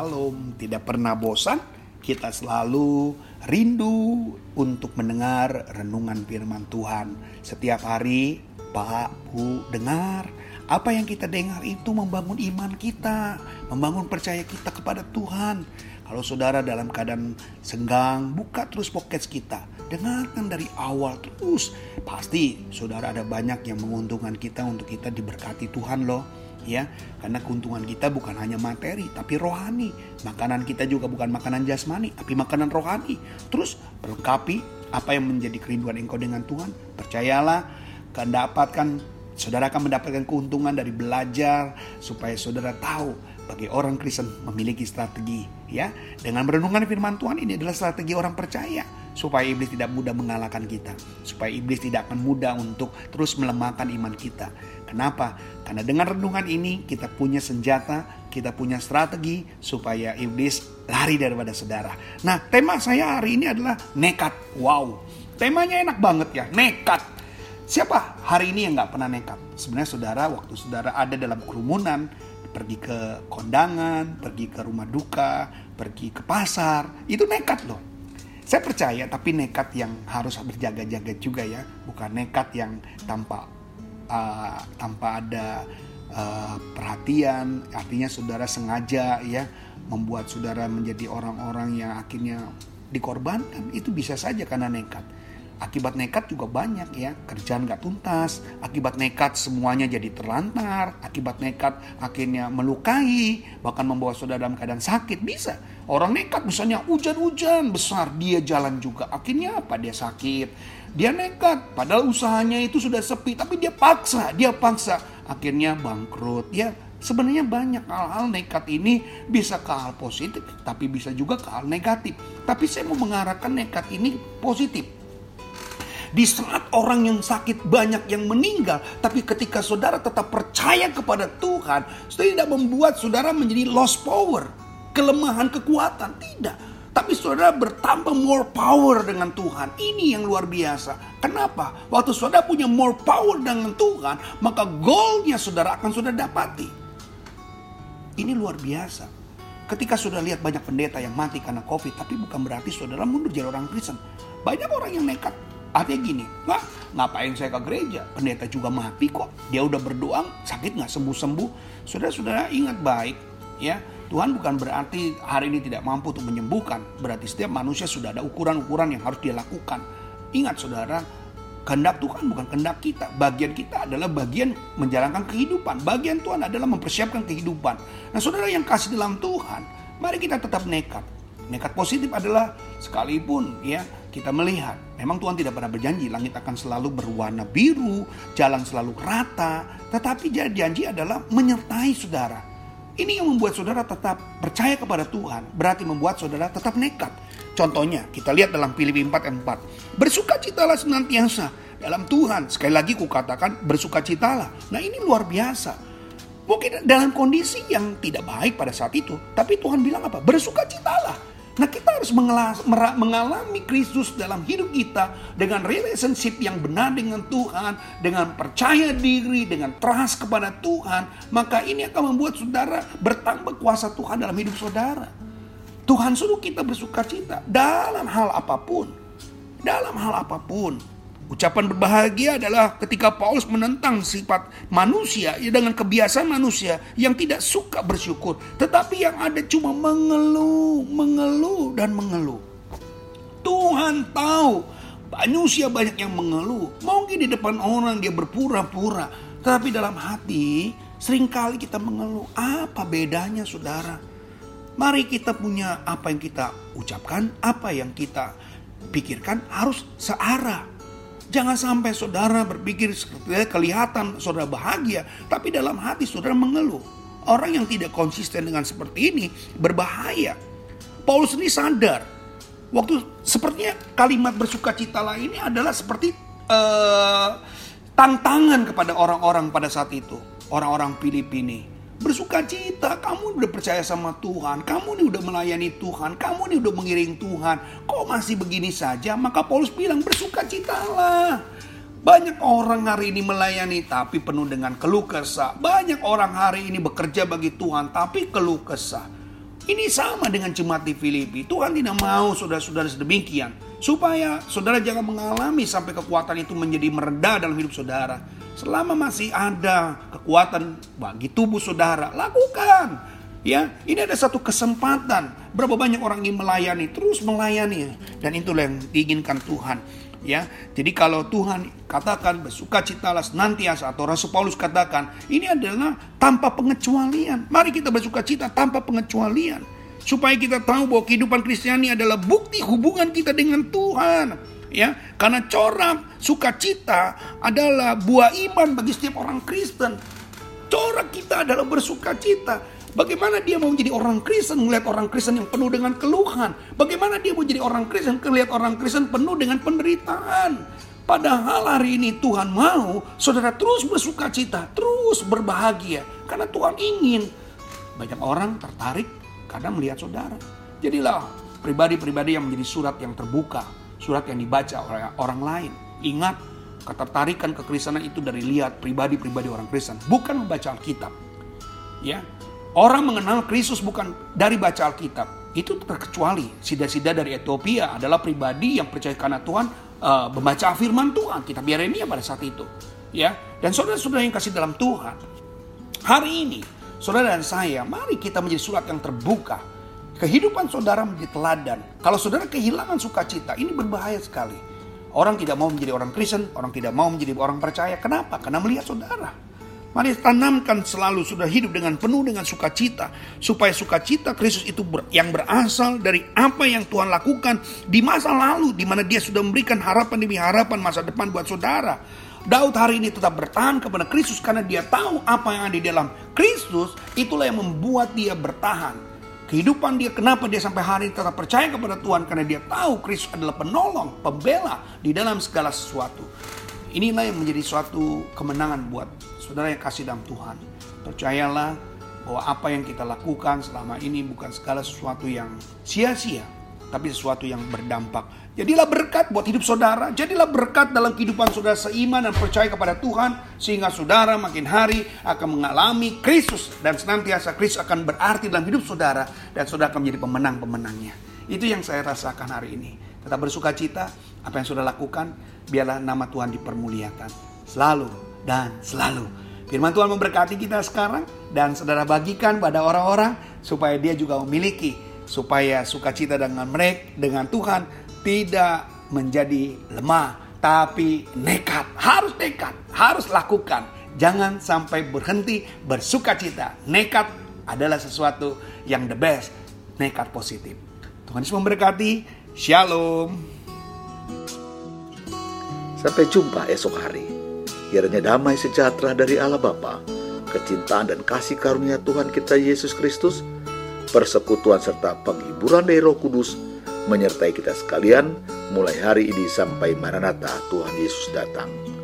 Shalom, tidak pernah bosan. Kita selalu rindu untuk mendengar renungan firman Tuhan. Setiap hari, Pak, Bu, dengar. Apa yang kita dengar itu membangun iman kita, membangun percaya kita kepada Tuhan. Kalau saudara dalam keadaan senggang, buka terus pocket kita. Dengarkan dari awal terus. Pasti saudara ada banyak yang menguntungkan kita untuk kita diberkati Tuhan loh ya. Karena keuntungan kita bukan hanya materi tapi rohani. Makanan kita juga bukan makanan jasmani tapi makanan rohani. Terus perlengkapi apa yang menjadi kerinduan engkau dengan Tuhan. Percayalah mendapatkan saudara akan mendapatkan keuntungan dari belajar supaya saudara tahu bagi orang Kristen memiliki strategi ya. Dengan merenungkan firman Tuhan ini adalah strategi orang percaya supaya iblis tidak mudah mengalahkan kita supaya iblis tidak akan mudah untuk terus melemahkan iman kita kenapa? Karena dengan renungan ini kita punya senjata kita punya strategi supaya iblis lari daripada saudara nah tema saya hari ini adalah nekat. Wow. Temanya enak banget ya nekat. Siapa hari ini yang nggak pernah nekat? Sebenarnya saudara waktu saudara ada dalam kerumunan pergi ke kondangan, pergi ke rumah duka, pergi ke pasar, itu nekat loh. Saya percaya tapi nekat yang harus berjaga-jaga juga ya, bukan nekat yang tanpa uh, tanpa ada uh, perhatian, artinya saudara sengaja ya membuat saudara menjadi orang-orang yang akhirnya dikorbankan, itu bisa saja karena nekat Akibat nekat juga banyak ya, kerjaan gak tuntas, akibat nekat semuanya jadi terlantar, akibat nekat akhirnya melukai, bahkan membawa saudara dalam keadaan sakit, bisa. Orang nekat misalnya hujan-hujan besar, dia jalan juga, akhirnya apa? Dia sakit, dia nekat, padahal usahanya itu sudah sepi, tapi dia paksa, dia paksa, akhirnya bangkrut, ya Sebenarnya banyak hal-hal nekat ini bisa ke hal positif, tapi bisa juga ke hal negatif. Tapi saya mau mengarahkan nekat ini positif di saat orang yang sakit banyak yang meninggal, tapi ketika saudara tetap percaya kepada Tuhan, saudara tidak membuat saudara menjadi lost power, kelemahan kekuatan, tidak. Tapi saudara bertambah more power dengan Tuhan. Ini yang luar biasa. Kenapa? Waktu saudara punya more power dengan Tuhan, maka goalnya saudara akan saudara dapati. Ini luar biasa. Ketika sudah lihat banyak pendeta yang mati karena COVID, tapi bukan berarti saudara mundur jadi orang Kristen. Banyak orang yang nekat Artinya gini, wah ngapain saya ke gereja? Pendeta juga mati kok. Dia udah berdoa, sakit nggak sembuh-sembuh. Saudara-saudara ingat baik, ya Tuhan bukan berarti hari ini tidak mampu untuk menyembuhkan. Berarti setiap manusia sudah ada ukuran-ukuran yang harus dia lakukan. Ingat saudara, kehendak Tuhan bukan kehendak kita. Bagian kita adalah bagian menjalankan kehidupan. Bagian Tuhan adalah mempersiapkan kehidupan. Nah saudara yang kasih dalam Tuhan, mari kita tetap nekat. Nekat positif adalah sekalipun ya kita melihat memang Tuhan tidak pernah berjanji langit akan selalu berwarna biru, jalan selalu rata, tetapi janji adalah menyertai saudara. Ini yang membuat saudara tetap percaya kepada Tuhan, berarti membuat saudara tetap nekat. Contohnya, kita lihat dalam Filipi 4 ayat 4. Bersukacitalah senantiasa dalam Tuhan. Sekali lagi kukatakan bersukacitalah. Nah ini luar biasa. Mungkin dalam kondisi yang tidak baik pada saat itu. Tapi Tuhan bilang apa? Bersukacitalah. Nah kita harus mengalami Kristus dalam hidup kita dengan relationship yang benar dengan Tuhan, dengan percaya diri, dengan trust kepada Tuhan. Maka ini akan membuat saudara bertambah kuasa Tuhan dalam hidup saudara. Tuhan suruh kita bersuka cita dalam hal apa pun. Dalam hal apa pun. Ucapan berbahagia adalah ketika Paulus menentang sifat manusia ya dengan kebiasaan manusia yang tidak suka bersyukur, tetapi yang ada cuma mengeluh, mengeluh dan mengeluh. Tuhan tahu manusia banyak yang mengeluh. Mungkin di depan orang dia berpura-pura, tetapi dalam hati sering kali kita mengeluh. Apa bedanya saudara? Mari kita punya apa yang kita ucapkan, apa yang kita pikirkan harus searah Jangan sampai saudara berpikir kelihatan saudara bahagia, tapi dalam hati saudara mengeluh. Orang yang tidak konsisten dengan seperti ini berbahaya. Paulus ini sadar, waktu sepertinya kalimat bersuka cita ini adalah seperti uh, tantangan kepada orang-orang pada saat itu, orang-orang Filipini bersuka cita. Kamu udah percaya sama Tuhan, kamu ini udah melayani Tuhan, kamu ini udah mengiring Tuhan. Kok masih begini saja? Maka Paulus bilang bersuka citalah. Banyak orang hari ini melayani tapi penuh dengan keluh kesah. Banyak orang hari ini bekerja bagi Tuhan tapi keluh kesah. Ini sama dengan jemaat di Filipi. Tuhan tidak mau saudara-saudara sedemikian. Supaya saudara jangan mengalami sampai kekuatan itu menjadi meredah dalam hidup saudara. Selama masih ada kekuatan bagi tubuh saudara, lakukan. Ya, ini ada satu kesempatan. Berapa banyak orang ingin melayani, terus melayani. Dan itulah yang diinginkan Tuhan ya. Jadi kalau Tuhan katakan bersuka bersukacitalah senantiasa atau Rasul Paulus katakan ini adalah tanpa pengecualian. Mari kita bersuka cita tanpa pengecualian supaya kita tahu bahwa kehidupan Kristiani adalah bukti hubungan kita dengan Tuhan. Ya, karena corak sukacita adalah buah iman bagi setiap orang Kristen. Corak kita adalah bersuka cita. Bagaimana dia mau menjadi orang Kristen melihat orang Kristen yang penuh dengan keluhan? Bagaimana dia mau jadi orang Kristen melihat orang Kristen penuh dengan penderitaan? Padahal hari ini Tuhan mau saudara terus bersuka cita, terus berbahagia. Karena Tuhan ingin banyak orang tertarik karena melihat saudara. Jadilah pribadi-pribadi yang menjadi surat yang terbuka, surat yang dibaca oleh orang lain. Ingat, ketertarikan kekristenan itu dari lihat pribadi-pribadi orang Kristen, bukan membaca Alkitab. Ya, Orang mengenal Kristus bukan dari baca Alkitab. Itu terkecuali sida-sida dari Ethiopia adalah pribadi yang percaya karena Tuhan uh, membaca firman Tuhan. Kita Yeremia pada saat itu. Ya, dan saudara-saudara yang kasih dalam Tuhan. Hari ini, saudara dan saya, mari kita menjadi surat yang terbuka. Kehidupan saudara menjadi teladan. Kalau saudara kehilangan sukacita, ini berbahaya sekali. Orang tidak mau menjadi orang Kristen, orang tidak mau menjadi orang percaya. Kenapa? Karena melihat saudara. Mari tanamkan selalu sudah hidup dengan penuh dengan sukacita. Supaya sukacita Kristus itu ber, yang berasal dari apa yang Tuhan lakukan di masa lalu. di mana dia sudah memberikan harapan demi harapan masa depan buat saudara. Daud hari ini tetap bertahan kepada Kristus karena dia tahu apa yang ada di dalam Kristus. Itulah yang membuat dia bertahan. Kehidupan dia, kenapa dia sampai hari ini tetap percaya kepada Tuhan. Karena dia tahu Kristus adalah penolong, pembela di dalam segala sesuatu. Inilah yang menjadi suatu kemenangan buat saudara yang kasih dalam Tuhan, percayalah bahwa apa yang kita lakukan selama ini bukan segala sesuatu yang sia-sia, tapi sesuatu yang berdampak. Jadilah berkat buat hidup saudara, jadilah berkat dalam kehidupan saudara seiman dan percaya kepada Tuhan, sehingga saudara makin hari akan mengalami Kristus dan senantiasa Kristus akan berarti dalam hidup saudara dan saudara akan menjadi pemenang-pemenangnya. Itu yang saya rasakan hari ini. Tetap bersuka cita, apa yang sudah lakukan, biarlah nama Tuhan dipermuliakan. Selalu dan selalu. Firman Tuhan memberkati kita sekarang dan saudara bagikan pada orang-orang supaya dia juga memiliki supaya sukacita dengan mereka dengan Tuhan tidak menjadi lemah tapi nekat. Harus nekat harus lakukan. Jangan sampai berhenti bersukacita nekat adalah sesuatu yang the best. Nekat positif. Tuhan Yesus memberkati. Shalom. Sampai jumpa esok hari. Kiranya damai sejahtera dari Allah Bapa, kecintaan dan kasih karunia Tuhan kita Yesus Kristus, persekutuan serta penghiburan dari Roh Kudus menyertai kita sekalian mulai hari ini sampai Maranatha Tuhan Yesus datang.